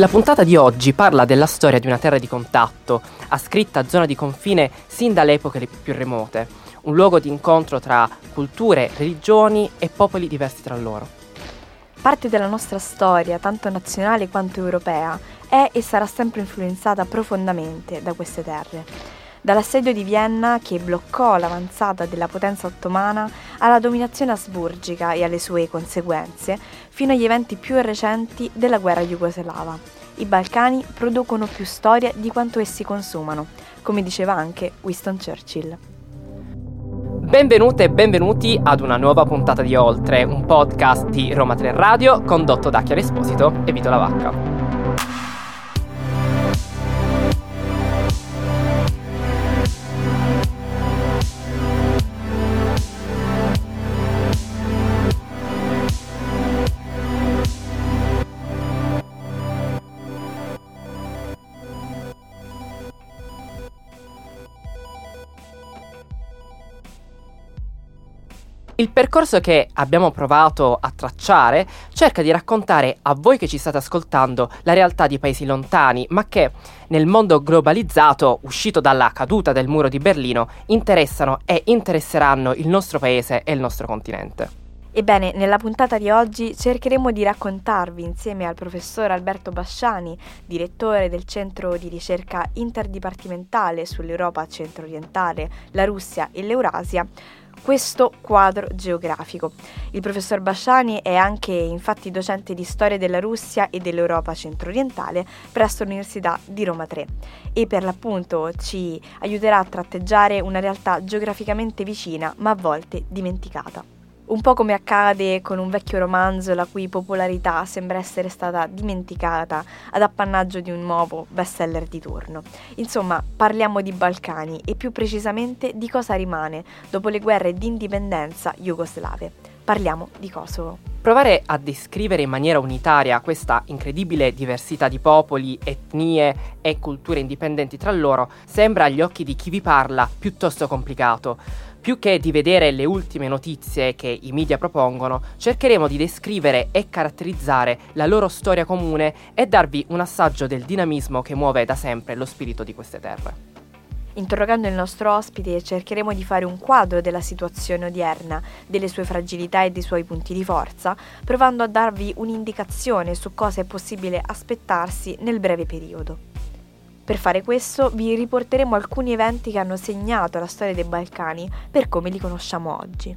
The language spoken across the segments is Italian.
La puntata di oggi parla della storia di una terra di contatto, ascritta zona di confine sin dalle epoche più remote, un luogo di incontro tra culture, religioni e popoli diversi tra loro. Parte della nostra storia, tanto nazionale quanto europea, è e sarà sempre influenzata profondamente da queste terre dall'assedio di Vienna che bloccò l'avanzata della potenza ottomana alla dominazione asburgica e alle sue conseguenze, fino agli eventi più recenti della guerra jugoslava. I Balcani producono più storia di quanto essi consumano, come diceva anche Winston Churchill. Benvenute e benvenuti ad una nuova puntata di Oltre, un podcast di Roma 3 Radio condotto da Chiara Esposito e Vito Lavacca. Il percorso che abbiamo provato a tracciare cerca di raccontare a voi che ci state ascoltando la realtà di paesi lontani, ma che nel mondo globalizzato, uscito dalla caduta del muro di Berlino, interessano e interesseranno il nostro paese e il nostro continente. Ebbene, nella puntata di oggi cercheremo di raccontarvi insieme al professor Alberto Basciani, direttore del Centro di ricerca interdipartimentale sull'Europa centro-orientale, la Russia e l'Eurasia, questo quadro geografico. Il professor Basciani è anche infatti docente di storia della Russia e dell'Europa centro-orientale presso l'Università di Roma 3 e per l'appunto ci aiuterà a tratteggiare una realtà geograficamente vicina ma a volte dimenticata un po' come accade con un vecchio romanzo la cui popolarità sembra essere stata dimenticata ad appannaggio di un nuovo bestseller di turno. Insomma, parliamo di Balcani e più precisamente di cosa rimane dopo le guerre di indipendenza jugoslave. Parliamo di Kosovo. Provare a descrivere in maniera unitaria questa incredibile diversità di popoli, etnie e culture indipendenti tra loro sembra agli occhi di chi vi parla piuttosto complicato. Più che di vedere le ultime notizie che i media propongono, cercheremo di descrivere e caratterizzare la loro storia comune e darvi un assaggio del dinamismo che muove da sempre lo spirito di queste terre. Interrogando il nostro ospite cercheremo di fare un quadro della situazione odierna, delle sue fragilità e dei suoi punti di forza, provando a darvi un'indicazione su cosa è possibile aspettarsi nel breve periodo. Per fare questo vi riporteremo alcuni eventi che hanno segnato la storia dei Balcani per come li conosciamo oggi.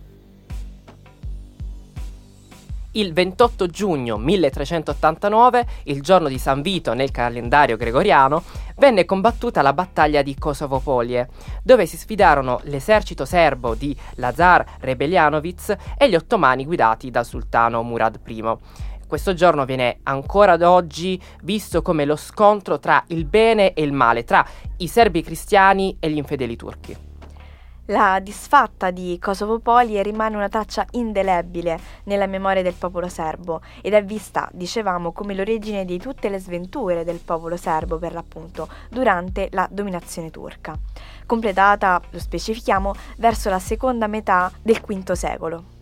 Il 28 giugno 1389, il giorno di San Vito nel calendario gregoriano, venne combattuta la battaglia di Kosovo-Polie, dove si sfidarono l'esercito serbo di Lazar Rebelianovic e gli ottomani guidati dal sultano Murad I questo giorno viene ancora ad oggi visto come lo scontro tra il bene e il male, tra i serbi cristiani e gli infedeli turchi. La disfatta di Kosovo Polie rimane una traccia indelebile nella memoria del popolo serbo ed è vista, dicevamo, come l'origine di tutte le sventure del popolo serbo, per l'appunto, durante la dominazione turca, completata, lo specifichiamo, verso la seconda metà del V secolo.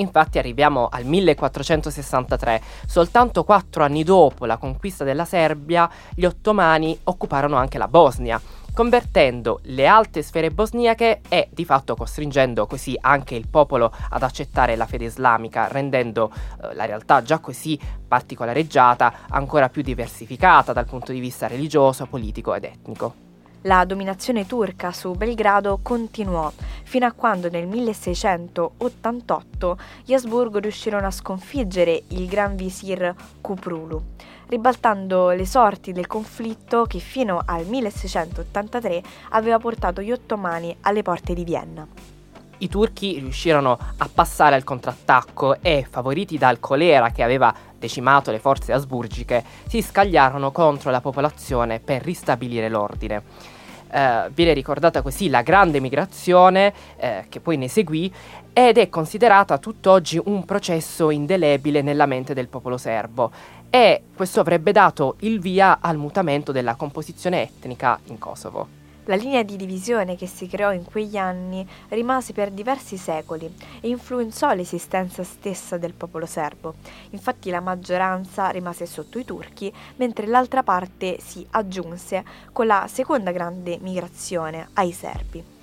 Infatti arriviamo al 1463, soltanto quattro anni dopo la conquista della Serbia, gli ottomani occuparono anche la Bosnia, convertendo le alte sfere bosniache e di fatto costringendo così anche il popolo ad accettare la fede islamica, rendendo eh, la realtà già così particolareggiata ancora più diversificata dal punto di vista religioso, politico ed etnico. La dominazione turca su Belgrado continuò fino a quando nel 1688 gli Asburgo riuscirono a sconfiggere il Gran Visir Kuprulu, ribaltando le sorti del conflitto che fino al 1683 aveva portato gli ottomani alle porte di Vienna. I turchi riuscirono a passare al contrattacco e, favoriti dal colera che aveva decimato le forze asburgiche, si scagliarono contro la popolazione per ristabilire l'ordine. Eh, viene ricordata così la grande migrazione eh, che poi ne seguì ed è considerata tutt'oggi un processo indelebile nella mente del popolo serbo e questo avrebbe dato il via al mutamento della composizione etnica in Kosovo. La linea di divisione che si creò in quegli anni rimase per diversi secoli e influenzò l'esistenza stessa del popolo serbo. Infatti la maggioranza rimase sotto i turchi, mentre l'altra parte si aggiunse con la seconda grande migrazione ai serbi.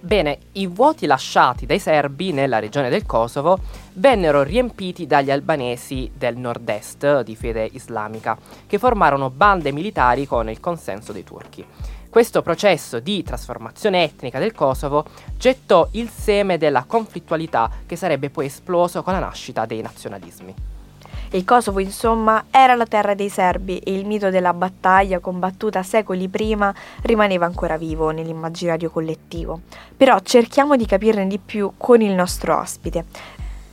Bene, i vuoti lasciati dai serbi nella regione del Kosovo vennero riempiti dagli albanesi del nord-est di fede islamica, che formarono bande militari con il consenso dei turchi. Questo processo di trasformazione etnica del Kosovo gettò il seme della conflittualità che sarebbe poi esploso con la nascita dei nazionalismi. Il Kosovo, insomma, era la terra dei serbi e il mito della battaglia combattuta secoli prima rimaneva ancora vivo nell'immaginario collettivo. Però cerchiamo di capirne di più con il nostro ospite.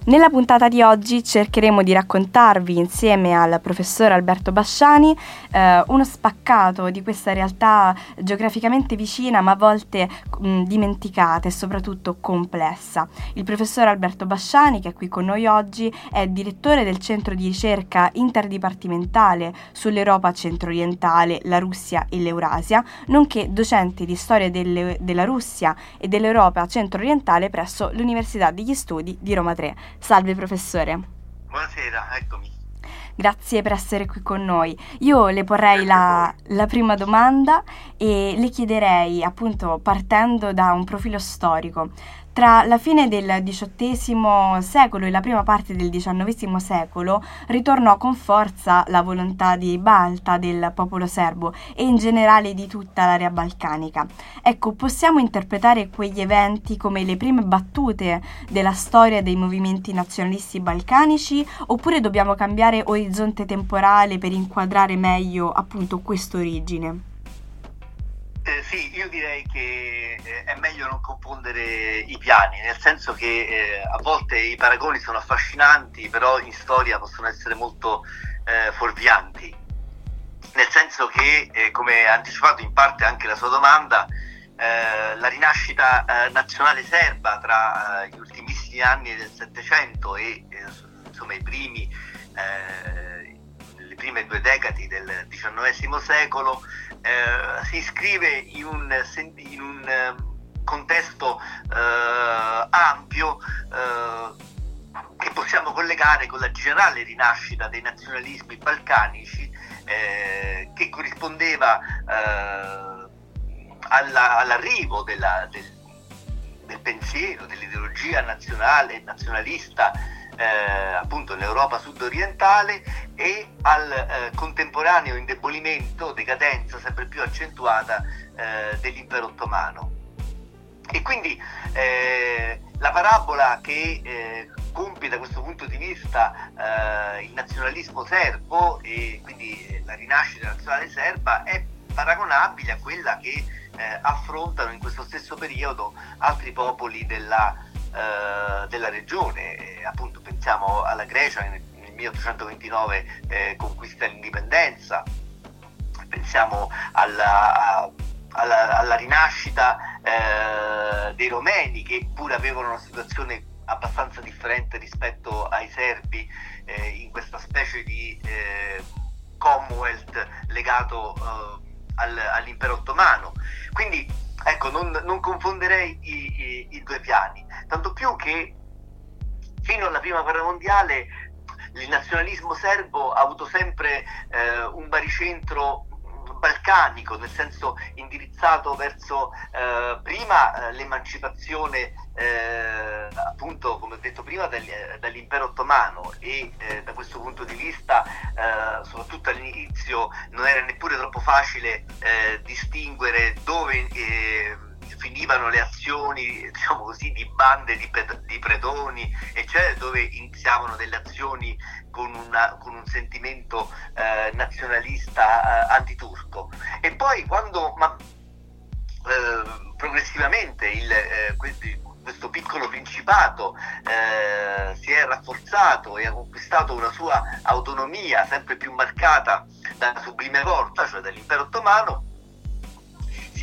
Nella puntata di oggi cercheremo di raccontarvi insieme al professor Alberto Basciani eh, uno spaccato di questa realtà geograficamente vicina ma a volte mh, dimenticata e soprattutto complessa. Il professor Alberto Basciani, che è qui con noi oggi, è direttore del centro di ricerca interdipartimentale sull'Europa centro-orientale, la Russia e l'Eurasia, nonché docente di storia delle, della Russia e dell'Europa centro-orientale presso l'Università degli Studi di Roma 3. Salve professore. Buonasera, eccomi. Grazie per essere qui con noi. Io le porrei la, la, prima domanda e le chiederei, appunto, partendo da un profilo storico, tra la fine del XVIII secolo e la prima parte del XIX secolo ritornò con forza la volontà di ribalta del popolo serbo e in generale di tutta l'area balcanica. Ecco, possiamo interpretare quegli eventi come le prime battute della storia dei movimenti nazionalisti balcanici oppure dobbiamo cambiare orizzonte temporale per inquadrare meglio appunto quest'origine? Eh, sì, io direi che eh, è meglio non confondere i piani, nel senso che eh, a volte i paragoni sono affascinanti, però in storia possono essere molto eh, fuorvianti. Nel senso che, eh, come ha anticipato in parte anche la sua domanda, eh, la rinascita nazionale serba tra gli ultimissimi anni del Settecento e insomma, i primi, le prime due decadi del XIX secolo eh, si iscrive in un, in un ehm, contesto eh, ampio eh, che possiamo collegare con la generale rinascita dei nazionalismi balcanici eh, che corrispondeva eh, alla, all'arrivo della, del, del pensiero, dell'ideologia nazionale, nazionalista eh, appunto nell'Europa sud-orientale e al eh, contemporaneo indebolimento, decadenza sempre più accentuata eh, dell'impero ottomano. E quindi eh, la parabola che eh, compie da questo punto di vista eh, il nazionalismo serbo e quindi la rinascita nazionale serba è paragonabile a quella che affrontano in questo stesso periodo altri popoli della, della regione, appunto pensiamo alla Grecia nel 1829 eh, conquista l'indipendenza, pensiamo alla, alla, alla rinascita eh, dei romeni che pure avevano una situazione abbastanza differente rispetto ai serbi eh, in questa specie di eh, Commonwealth legato eh, al, all'impero ottomano. Quindi ecco, non, non confonderei i, i, i due piani, tanto più che fino alla prima guerra mondiale il nazionalismo serbo ha avuto sempre eh, un baricentro balcanico, nel senso indirizzato verso eh, prima eh, l'emancipazione eh, appunto come ho detto prima dagli, dall'impero ottomano e eh, da questo punto di vista eh, soprattutto all'inizio non era neppure troppo facile eh, distinguere dove finivano le azioni diciamo così, di bande di, di predoni, eccetera, dove iniziavano delle azioni con, una, con un sentimento eh, nazionalista eh, antiturco. E poi quando ma, eh, progressivamente il, eh, questo piccolo principato eh, si è rafforzato e ha conquistato una sua autonomia sempre più marcata dalla sublime porta, cioè dall'impero ottomano,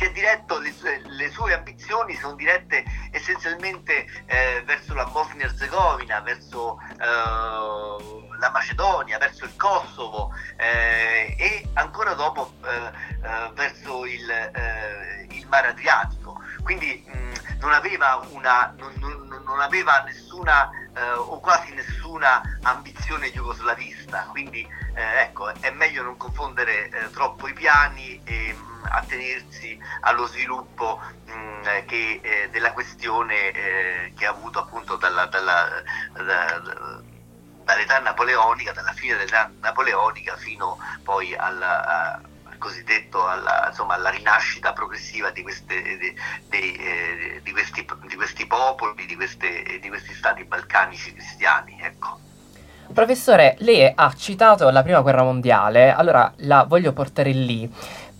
si è diretto, le sue, le sue ambizioni sono dirette essenzialmente eh, verso la Bosnia-Herzegovina, verso eh, la Macedonia, verso il Kosovo eh, e ancora dopo eh, eh, verso il, eh, mare Adriatico, quindi mh, non aveva una, non, non, non aveva nessuna eh, o quasi nessuna ambizione jugoslavista, quindi eh, ecco, è meglio non confondere eh, troppo i piani e mh, attenersi allo sviluppo mh, che, eh, della questione che ha avuto appunto dalla, dalla, da, dall'età napoleonica, dalla fine dell'età napoleonica fino poi alla, cosiddetto alla, insomma, alla, rinascita progressiva di, queste, di, di, eh, di, questi, questi, popoli, di, queste, di, questi stati balcanici cristiani. Ecco. Professore, lei ha citato la prima guerra mondiale, allora la voglio portare lì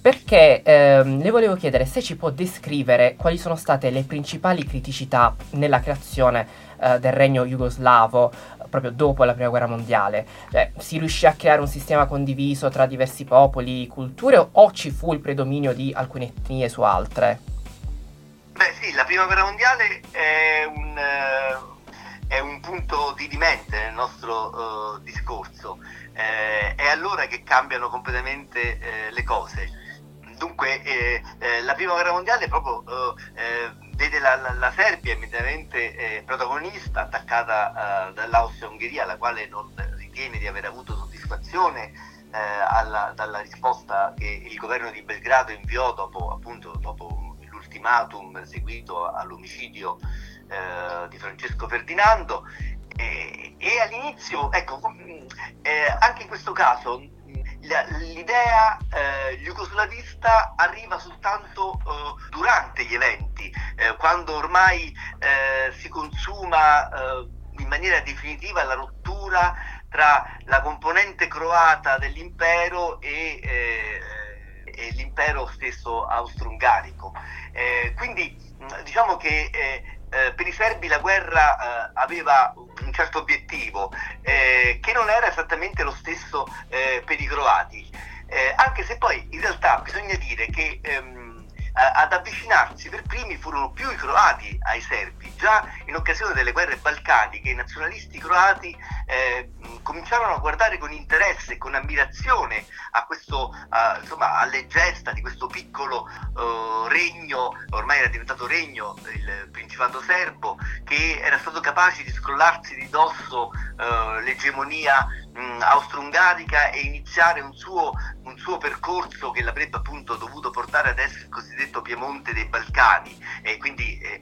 perché ehm, le volevo chiedere se ci può descrivere quali sono state le principali criticità nella creazione eh, del regno jugoslavo proprio dopo la prima guerra mondiale. Cioè, si riuscì a creare un sistema condiviso tra diversi popoli, culture o ci fu il predominio di alcune etnie su altre? Beh sì, la prima guerra mondiale è un, uh, è un punto di dimente nel nostro uh, discorso. Eh, è allora che cambiano completamente eh, le cose. Dunque, eh, eh, la prima guerra mondiale proprio la, la, Serbia immediatamente eh, protagonista, attaccata eh, dall'Austria-Ungheria, la quale non ritiene di aver avuto soddisfazione eh, alla, dalla risposta che il governo di Belgrado inviò dopo, appunto, dopo l'ultimatum seguito all'omicidio eh, di Francesco Ferdinando. e all'inizio, ecco, eh, anche in questo caso l'idea eh, jugoslavista arriva soltanto eh, durante gli eventi, eh, quando ormai eh, si consuma eh, in maniera definitiva la rottura tra la componente croata dell'impero e, eh, e l'impero stesso austro-ungarico. quindi diciamo che per i serbi la guerra aveva un certo obiettivo, eh, che non era esattamente lo stesso eh, per i croati, eh, anche se poi in realtà bisogna dire che ehm, ad avvicinarsi per primi furono più i croati ai serbi. Già in occasione delle guerre balcaniche i nazionalisti croati eh, cominciarono a guardare con interesse e con ammirazione questo, uh, insomma, alle gesta di questo piccolo uh, regno, ormai era diventato regno, il Principato serbo, che era stato capace di scrollarsi di dosso uh, l'egemonia austro-ungarica e iniziare un suo, un suo, percorso che l'avrebbe appunto dovuto portare ad essere il cosiddetto Piemonte dei Balcani e quindi eh,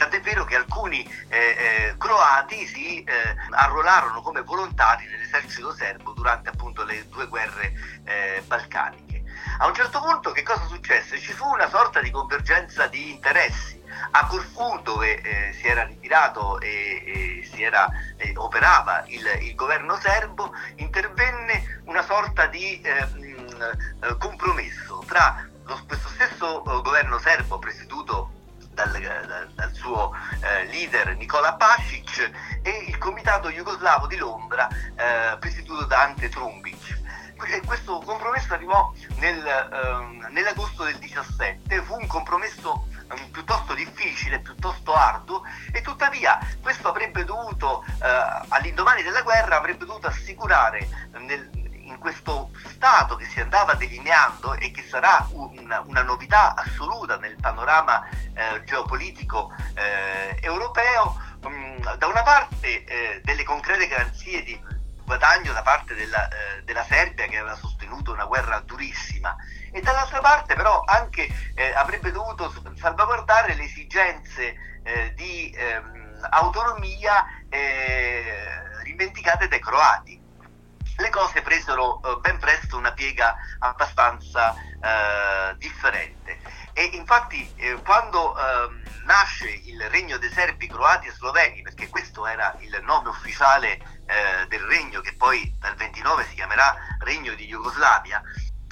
Tant'è vero che alcuni eh, eh, croati si eh, arruolarono come volontari nell'esercito serbo durante appunto le due guerre eh, balcaniche. A un certo punto che cosa successe? Ci fu una sorta di convergenza di interessi. A Corfù, dove eh, si era ritirato e, e era, eh, operava il, il, governo serbo, intervenne una sorta di mh, compromesso tra lo, questo stesso governo serbo presieduto dal, dal, dal suo eh, leader Nicola Pasic e il comitato jugoslavo di Londra eh, presieduto da Ante Trumbic. E questo compromesso arrivò nel, ehm, nell'agosto del 17, fu un compromesso ehm, piuttosto difficile, piuttosto arduo e tuttavia questo avrebbe dovuto, eh, all'indomani della guerra, avrebbe dovuto assicurare nel, questo Stato che si andava delineando e che sarà una, una novità assoluta nel panorama eh, geopolitico eh, europeo, mh, mm, da una parte eh, delle concrete garanzie di guadagno da parte della, eh, della, Serbia che aveva sostenuto una guerra durissima e dall'altra parte però anche eh, avrebbe dovuto salvaguardare le esigenze eh, di ehm, autonomia rivendicate dai croati le cose presero eh, ben presto una piega abbastanza eh, differente. E infatti eh, quando ehm, nasce il regno dei serbi, croati e sloveni, perché questo era il nome ufficiale eh, del regno che poi dal 29 si chiamerà Regno di Jugoslavia,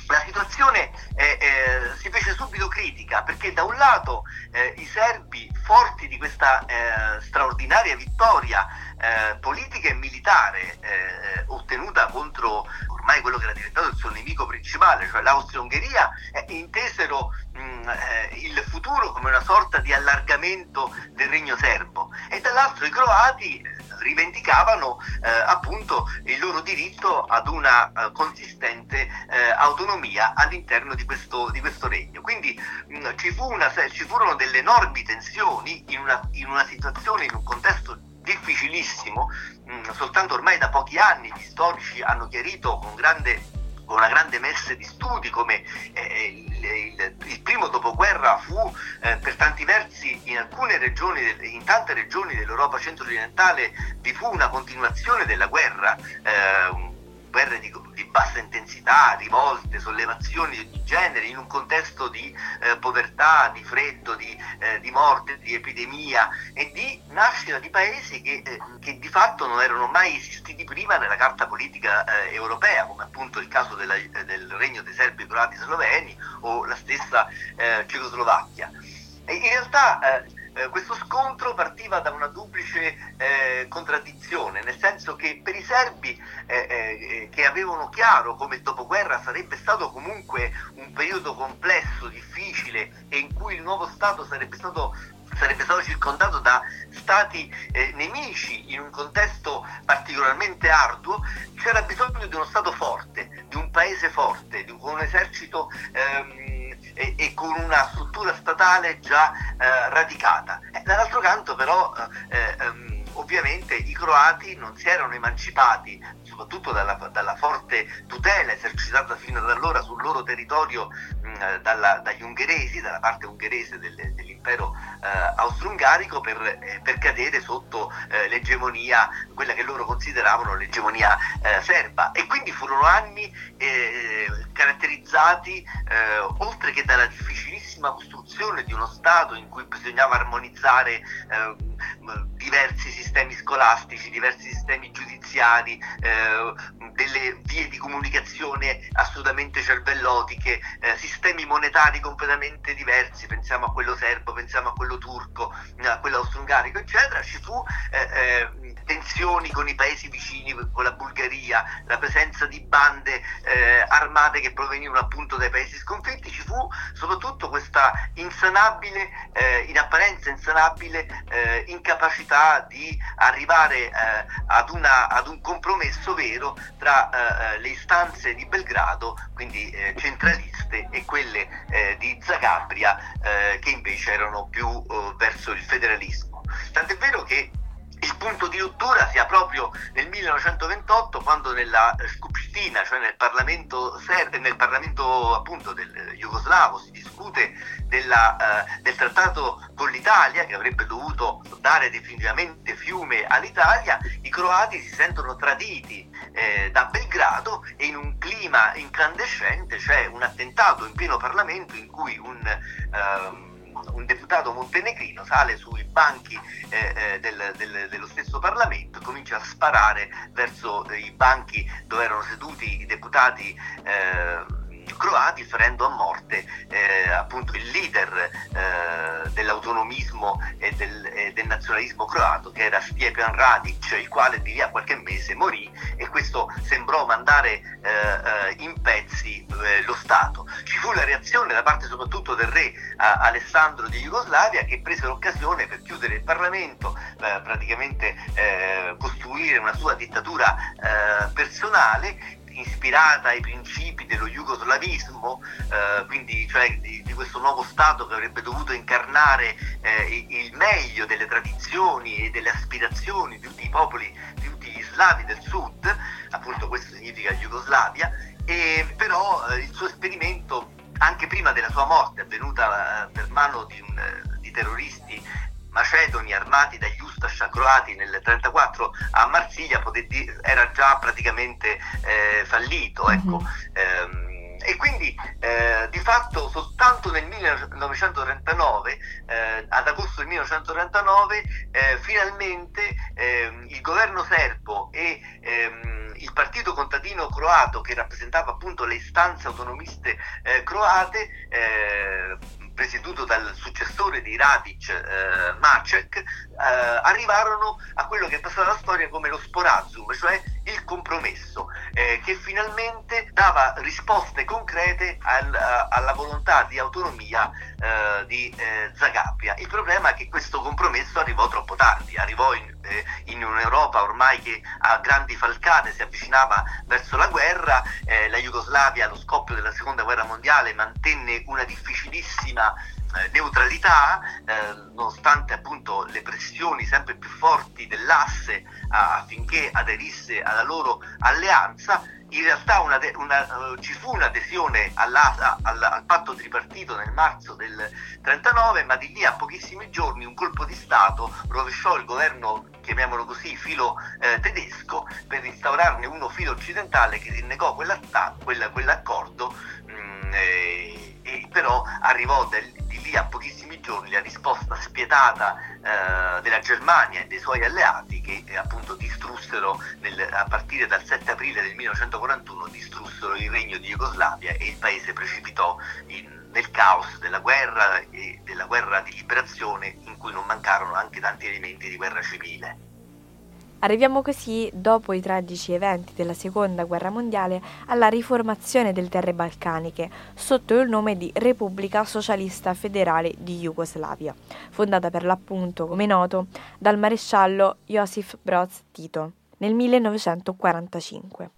la situazione eh, eh, si fece subito critica perché da un lato eh, i serbi, forti di questa eh, straordinaria vittoria eh, politica e militare eh, ottenuta contro ormai quello che era diventato il suo nemico principale, cioè l'Austria-Ungheria, intesero mh, mm, il futuro come una sorta di allargamento del regno serbo. E dall'altro i croati rivendicavano eh, appunto il loro diritto ad una uh, consistente eh, autonomia all'interno di questo, di questo regno. Quindi mh, mm, ci, fu una, ci, furono delle enormi tensioni in una, in una situazione, in un contesto difficilissimo, mh, mm, soltanto ormai da pochi anni gli storici hanno chiarito con grande una grande messe di studi come eh, il, il, il, primo dopoguerra fu eh, per tanti versi in alcune regioni, in tante regioni dell'Europa centro-orientale vi fu una continuazione della guerra, eh, guerre di, di, bassa intensità, rivolte, sollevazioni di ogni genere, in un contesto di eh, povertà, di freddo, di, eh, di, morte, di epidemia e di nascita di paesi che, eh, che, di fatto non erano mai esistiti prima nella carta politica eh, europea, come appunto il caso della, del regno dei serbi, croati, sloveni o la stessa eh, Cecoslovacchia. In realtà eh, eh, questo scontro partiva da una duplice eh, contraddizione, nel senso che per i serbi eh, eh, che avevano chiaro come il dopoguerra sarebbe stato comunque un periodo complesso, difficile e in cui il nuovo Stato sarebbe stato sarebbe stato circondato da stati eh, nemici in un contesto particolarmente arduo, c'era bisogno di uno Stato forte, di un paese forte, di un, un esercito ehm, e, e con una struttura statale già eh, radicata. Eh, dall'altro canto però eh, ehm, ovviamente i croati non si erano emancipati soprattutto dalla, dalla, forte tutela esercitata fino ad allora sul loro territorio mh, dalla, dagli ungheresi, dalla parte ungherese del, dell'impero eh, austro-ungarico per, eh, per, cadere sotto eh, l'egemonia, quella che loro consideravano l'egemonia eh, serba. E quindi furono anni eh, caratterizzati, eh, oltre che dalla difficilissima costruzione di uno Stato in cui bisognava armonizzare diversi sistemi scolastici, diversi sistemi giudiziari, delle vie di comunicazione assolutamente cervellotiche, sistemi monetari completamente diversi, pensiamo a quello serbo, pensiamo a quello turco, a quello austro-ungarico, eccetera, ci fu eh, eh tensioni con i paesi vicini, con la Bulgaria, la presenza di bande eh, armate che provenivano appunto dai paesi sconfitti, ci fu soprattutto questa insanabile, eh, in apparenza insanabile eh, incapacità di arrivare eh, ad, una, ad, un compromesso vero tra eh, eh, le istanze di Belgrado, quindi centraliste, e quelle di Zagabria, che invece erano più verso il federalismo. Tant'è vero che il punto di rottura sia proprio nel 1928 quando nella Skupština, cioè nel Parlamento, nel Parlamento appunto del jugoslavo si discute della, eh, del trattato con l'Italia che avrebbe dovuto dare definitivamente fiume all'Italia, i croati si sentono traditi eh, da Belgrado e in un clima incandescente c'è un attentato in pieno Parlamento in cui un... Eh, un deputato montenegrino sale sui banchi eh, eh, del, del, dello stesso Parlamento e comincia a sparare verso i banchi dove erano seduti i deputati eh, croati ferendo a morte eh, appunto il leader eh, dell'autonomismo e del, e del, nazionalismo croato che era Stjepan Radic il quale di lì a qualche mese morì e questo sembrò mandare eh, eh in pezzi eh, lo Stato. Ci fu la reazione da parte soprattutto del re Alessandro di Jugoslavia che prese l'occasione per chiudere il Parlamento, eh, praticamente costruire una sua dittatura personale ispirata ai principi dello jugoslavismo, eh, quindi cioè di, di, questo nuovo Stato che avrebbe dovuto incarnare eh, il meglio delle tradizioni e delle aspirazioni di tutti i popoli, di tutti gli slavi del sud, appunto questo significa Jugoslavia, e però eh, il suo esperimento anche prima della sua morte avvenuta eh, per mano di, un, di terroristi macedoni armati dagli Ustascia croati nel 1934 a Marsiglia era già praticamente eh, fallito. Ecco. Mm-hmm. e quindi eh, di fatto soltanto nel 1939, eh, ad agosto del 1939, eh, finalmente ehm, il governo serbo e ehm, il partito contadino croato che rappresentava appunto le istanze autonomiste eh, croate presieduto dal successore di Radic, eh, Macek, eh, arrivarono a quello che è passato alla storia come lo sporazum, cioè il compromesso, eh, che finalmente dava risposte concrete al, alla volontà di autonomia eh, di eh, Zagabria. Il problema è che questo compromesso arrivò troppo tardi, arrivò in, eh, in un'Europa ormai che a grandi falcate si avvicinava verso la guerra, la Jugoslavia allo scoppio della seconda guerra mondiale mantenne una difficilissima eh, neutralità, eh, nonostante appunto le pressioni sempre più forti dell'asse affinché aderisse alla loro alleanza, in realtà una una, uh, ci fu un'adesione al, al, patto tripartito nel marzo del 39, ma di lì a pochissimi giorni un colpo di Stato rovesciò il governo, chiamiamolo così, filo eh, tedesco, per instaurarne uno filo occidentale che rinnegò quella, quella, quell'accordo, mh, mm, eh, però arrivò del, di lì a pochissimi giorni la risposta spietata eh, della Germania e dei suoi alleati che eh, appunto distrussero nel, a partire dal 7 aprile del 1941 distrussero il regno di Jugoslavia e il paese precipitò in, nel caos della guerra e della guerra di liberazione in cui non mancarono anche tanti elementi di guerra civile. Arriviamo così, dopo i tragici eventi della Seconda Guerra Mondiale, alla riformazione delle terre balcaniche sotto il nome di Repubblica Socialista Federale di Jugoslavia, fondata per l'appunto, come noto, dal maresciallo Josip Broz Tito nel 1945.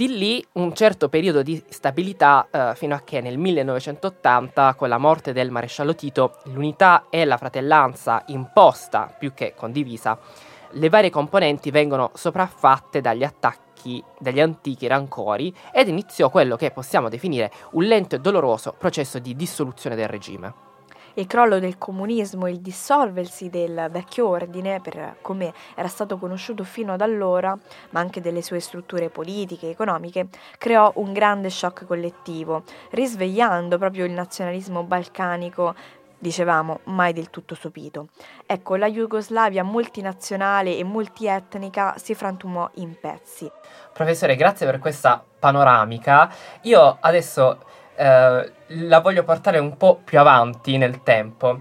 Di lì un certo periodo di stabilità eh, fino a che nel 1980, con la morte del maresciallo Tito, l'unità e la fratellanza imposta più che condivisa, le varie componenti vengono sopraffatte dagli attacchi degli antichi rancori ed iniziò quello che possiamo definire un lento e doloroso processo di dissoluzione del regime il crollo del comunismo, il dissolversi del vecchio ordine, per come era stato conosciuto fino ad allora, ma anche delle sue strutture politiche e economiche, creò un grande shock collettivo, risvegliando proprio il nazionalismo balcanico dicevamo, mai del tutto sopito. Ecco, la Jugoslavia multinazionale e multietnica si frantumò in pezzi. Professore, grazie per questa panoramica. Io adesso eh, la voglio portare un po' più avanti nel tempo.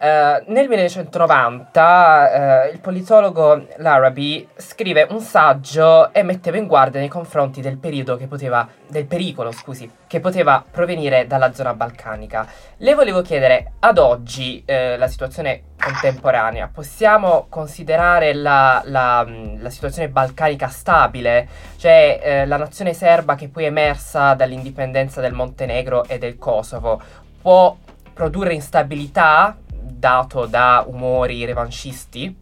Uh, nel 1990 uh, il politologo Laraby scrive un saggio e metteva in guardia nei confronti del, poteva, del pericolo scusi, che poteva provenire dalla zona balcanica. Le volevo chiedere, ad oggi uh, la situazione contemporanea, possiamo considerare la, la, la situazione balcanica stabile? Cioè la nazione serba che poi è emersa dall'indipendenza del Montenegro e del Kosovo può produrre instabilità dato da umori revanscisti?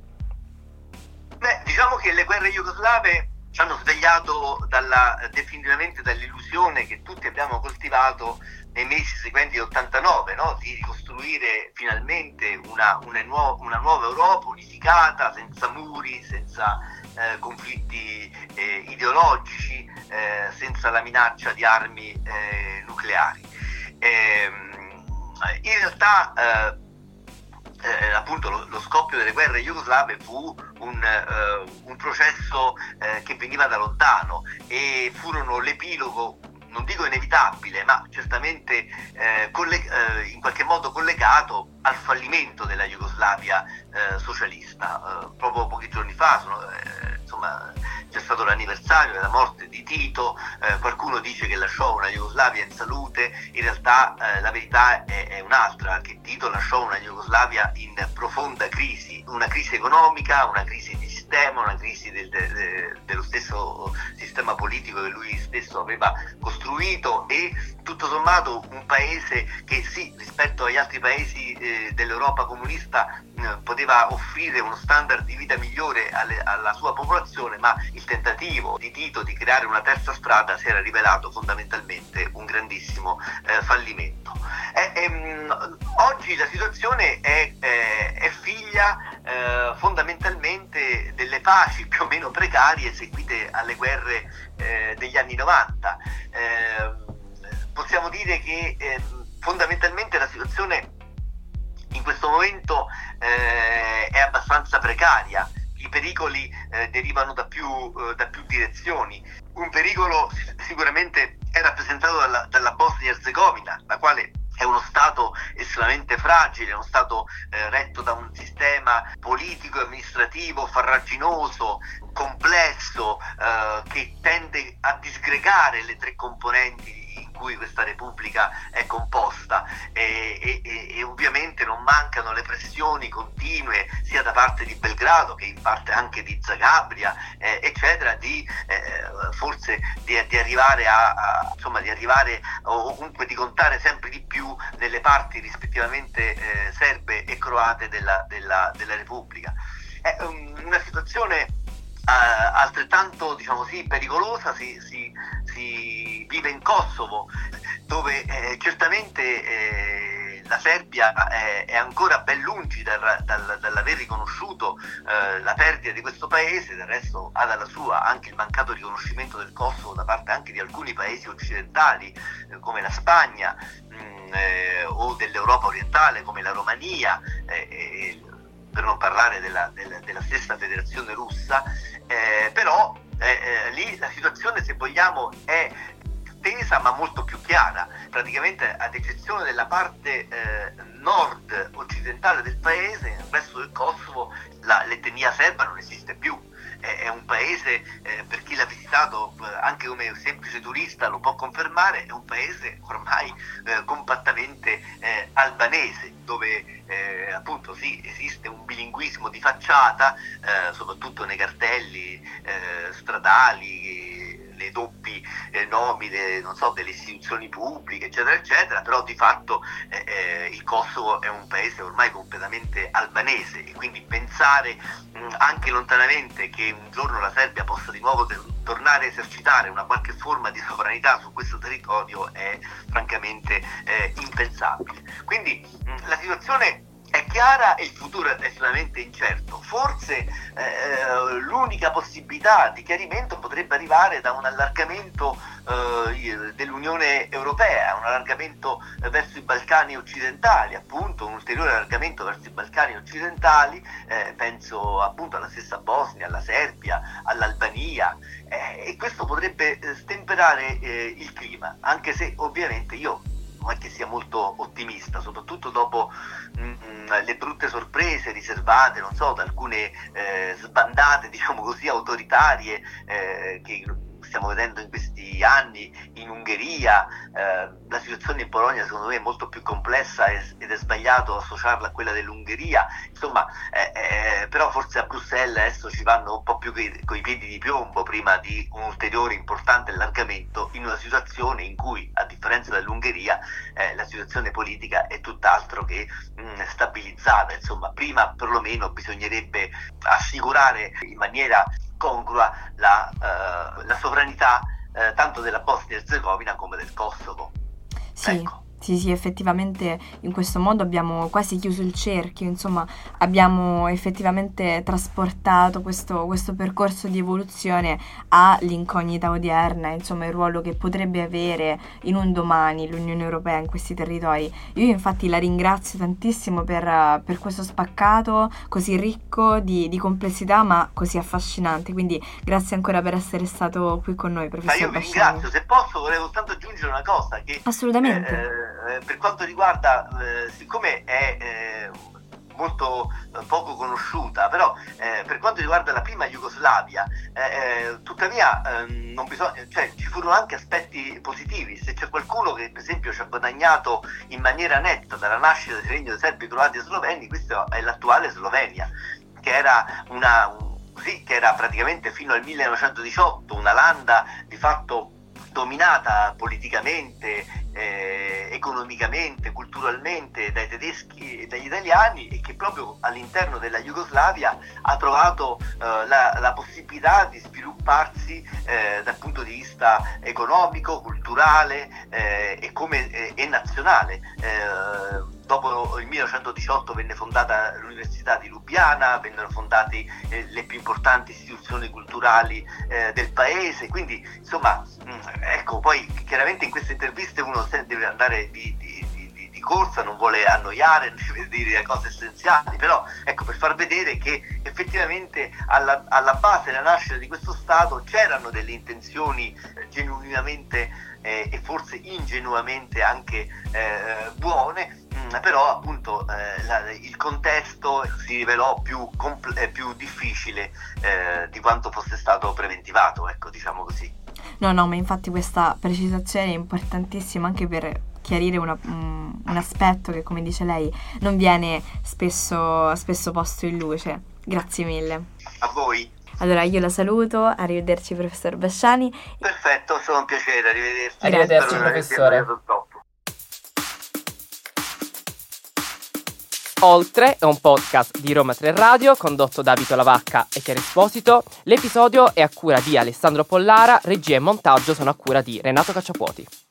Beh, diciamo che le guerre jugoslave ci hanno svegliato dalla, definitivamente dall'illusione che tutti abbiamo coltivato nei mesi seguenti l'89, no? di ricostruire finalmente una, una, nuova, una, nuova Europa unificata, senza muri, senza eh, conflitti eh, ideologici, eh, senza la minaccia di armi eh, nucleari. Ehm, in realtà eh, appunto lo, lo, scoppio delle guerre jugoslave fu un, eh, un processo eh, che veniva da lontano e furono l'epilogo non dico inevitabile, ma certamente eh, colleg- eh, in qualche modo collegato al fallimento della Jugoslavia eh, socialista. Eh, proprio pochi giorni fa sono, eh, insomma, c'è stato l'anniversario della morte di Tito, eh, qualcuno dice che lasciò una Jugoslavia in salute, in realtà la verità è, è, un'altra, che Tito lasciò una Jugoslavia in profonda crisi, una crisi economica, una crisi di sistema, una crisi del, de, dello stesso sistema politico che lui stesso aveva costruito e tutto sommato un paese che sì, rispetto agli altri paesi eh, dell'Europa comunista poteva offrire uno standard di vita migliore alle, alla sua popolazione, ma il tentativo di Tito di creare una terza strada si era rivelato fondamentalmente un grandissimo eh, fallimento. Ehm, oggi la situazione è, eh, è figlia eh, fondamentalmente delle paci più o meno precarie seguite alle guerre degli anni 90 possiamo dire che eh, fondamentalmente la situazione in questo momento eh, è abbastanza precaria, i pericoli eh, derivano da più, eh, da più, direzioni. Un pericolo sicuramente è rappresentato dalla, dalla Bosnia-Herzegovina, la quale è uno Stato estremamente fragile, uno Stato eh, retto da un sistema politico e amministrativo farraginoso, complesso, eh, che tende a disgregare le tre componenti cui questa Repubblica è composta e, e, e, ovviamente non mancano le pressioni continue sia da parte di Belgrado che in parte anche di Zagabria eh, eccetera di eh, forse di, di, arrivare a, a, insomma di arrivare o comunque di contare sempre di più nelle parti rispettivamente eh, serbe e croate della, della, della Repubblica. È una situazione Uh, altrettanto diciamo sì, pericolosa si, si, si, vive in Kosovo, dove eh, certamente eh, la Serbia è, è, ancora ben lungi dal, dal, dall'aver riconosciuto eh, la perdita di questo paese, del resto ha dalla sua anche il mancato riconoscimento del Kosovo da parte anche di alcuni paesi occidentali eh, come la Spagna mh, mm, eh, o dell'Europa orientale come la Romania per non parlare della, della, della stessa federazione russa, eh, però eh, eh, lì la situazione, se vogliamo, è tesa ma molto più chiara. Praticamente, ad eccezione della parte eh, nord occidentale del paese, nel resto del Kosovo la, l'etnia serba non esiste più è un paese, eh, per chi l'ha visitato eh, anche come semplice turista lo può confermare, è un paese ormai eh, compattamente eh, albanese, dove eh, appunto sì, esiste un bilinguismo di facciata, soprattutto nei cartelli stradali le doppi eh, nomine so, delle istituzioni pubbliche, eccetera, eccetera, però di fatto eh, eh, il Kosovo è un paese ormai completamente albanese e quindi pensare mh, anche lontanamente che un giorno la Serbia possa di nuovo ter- tornare a esercitare una qualche forma di sovranità su questo territorio è francamente eh, impensabile. Quindi mh, la situazione chiara e il futuro è estremamente incerto. Forse eh, l'unica possibilità di chiarimento potrebbe arrivare da un allargamento eh, dell'Unione Europea, un allargamento verso i Balcani occidentali, appunto un ulteriore allargamento verso i Balcani occidentali, eh, penso appunto alla stessa Bosnia, alla Serbia, all'Albania eh, e questo potrebbe eh, stemperare eh, il clima, anche se ovviamente io non è che sia molto ottimista, soprattutto dopo mh, mm, le brutte sorprese riservate, non so, da alcune eh, sbandate, diciamo così, autoritarie eh, che stiamo vedendo in questi anni in Ungheria, eh, la situazione in Polonia secondo me è molto più complessa ed è sbagliato associarla a quella dell'Ungheria, insomma, eh, eh, però forse a Bruxelles adesso ci vanno un po' più con i piedi di piombo prima di un ulteriore importante allargamento in una situazione in cui, a differenza dell'Ungheria, eh, la situazione politica è tutt'altro che mh, mm, stabilizzata, insomma, prima perlomeno bisognerebbe assicurare in maniera congrua la, uh, la sovranità uh, tanto della Bosnia Herzegovina come del Kosovo. Sì. Ecco. Sì, sì, effettivamente in questo modo abbiamo quasi chiuso il cerchio, insomma abbiamo effettivamente trasportato questo, questo percorso di evoluzione all'incognita odierna, insomma il ruolo che potrebbe avere in un domani l'Unione Europea in questi territori. Io infatti la ringrazio tantissimo per, per questo spaccato così ricco di, di, complessità ma così affascinante, quindi grazie ancora per essere stato qui con noi, professor Ma io vi ringrazio, se posso volevo soltanto aggiungere una cosa che... Assolutamente. Eh, eh, per quanto riguarda, eh, siccome è eh, molto eh, poco conosciuta, però per quanto riguarda la prima Jugoslavia, tuttavia ehm, bisogna, cioè, ci furono anche aspetti positivi. Se c'è qualcuno che per esempio ci ha guadagnato in maniera netta dalla nascita del regno di Serbi, Croati e Sloveni, questa è l'attuale Slovenia, che era una, un, sì, che era praticamente fino al 1918 una landa di fatto dominata politicamente, eh, economicamente, culturalmente dai tedeschi e dagli italiani e che proprio all'interno della Jugoslavia ha trovato eh, la, la, possibilità di svilupparsi eh, dal punto di vista economico, culturale eh, e, come, eh, e nazionale. Eh, dopo il 1918 venne fondata l'Università di Lubiana, vennero fondate eh, le più importanti istituzioni culturali eh, del paese, quindi insomma, mm, ecco, poi chiaramente in queste interviste uno deve andare di, di, corsa, non vuole annoiare, deve dire cose essenziali, però ecco per far vedere che effettivamente alla, alla base della nascita di questo Stato c'erano delle intenzioni eh, genuinamente eh, e forse ingenuamente anche eh, buone, però appunto eh, la, il contesto si rivelò più, compl- eh, più difficile eh, di quanto fosse stato preventivato, ecco diciamo così. No, no, ma infatti questa precisazione è importantissima anche per chiarire una, um, un aspetto che, come dice lei, non viene spesso, spesso posto in luce. Grazie mille. A voi. Allora io la saluto, arrivederci professor Basciani. Perfetto, stato un piacere, arrivederci. Arrivederci professore. Oltre è un podcast di Roma 3 Radio condotto da Vito Lavacca e Chiara Esposito. L'episodio è a cura di Alessandro Pollara, regia e montaggio sono a cura di Renato Cacciapuoti.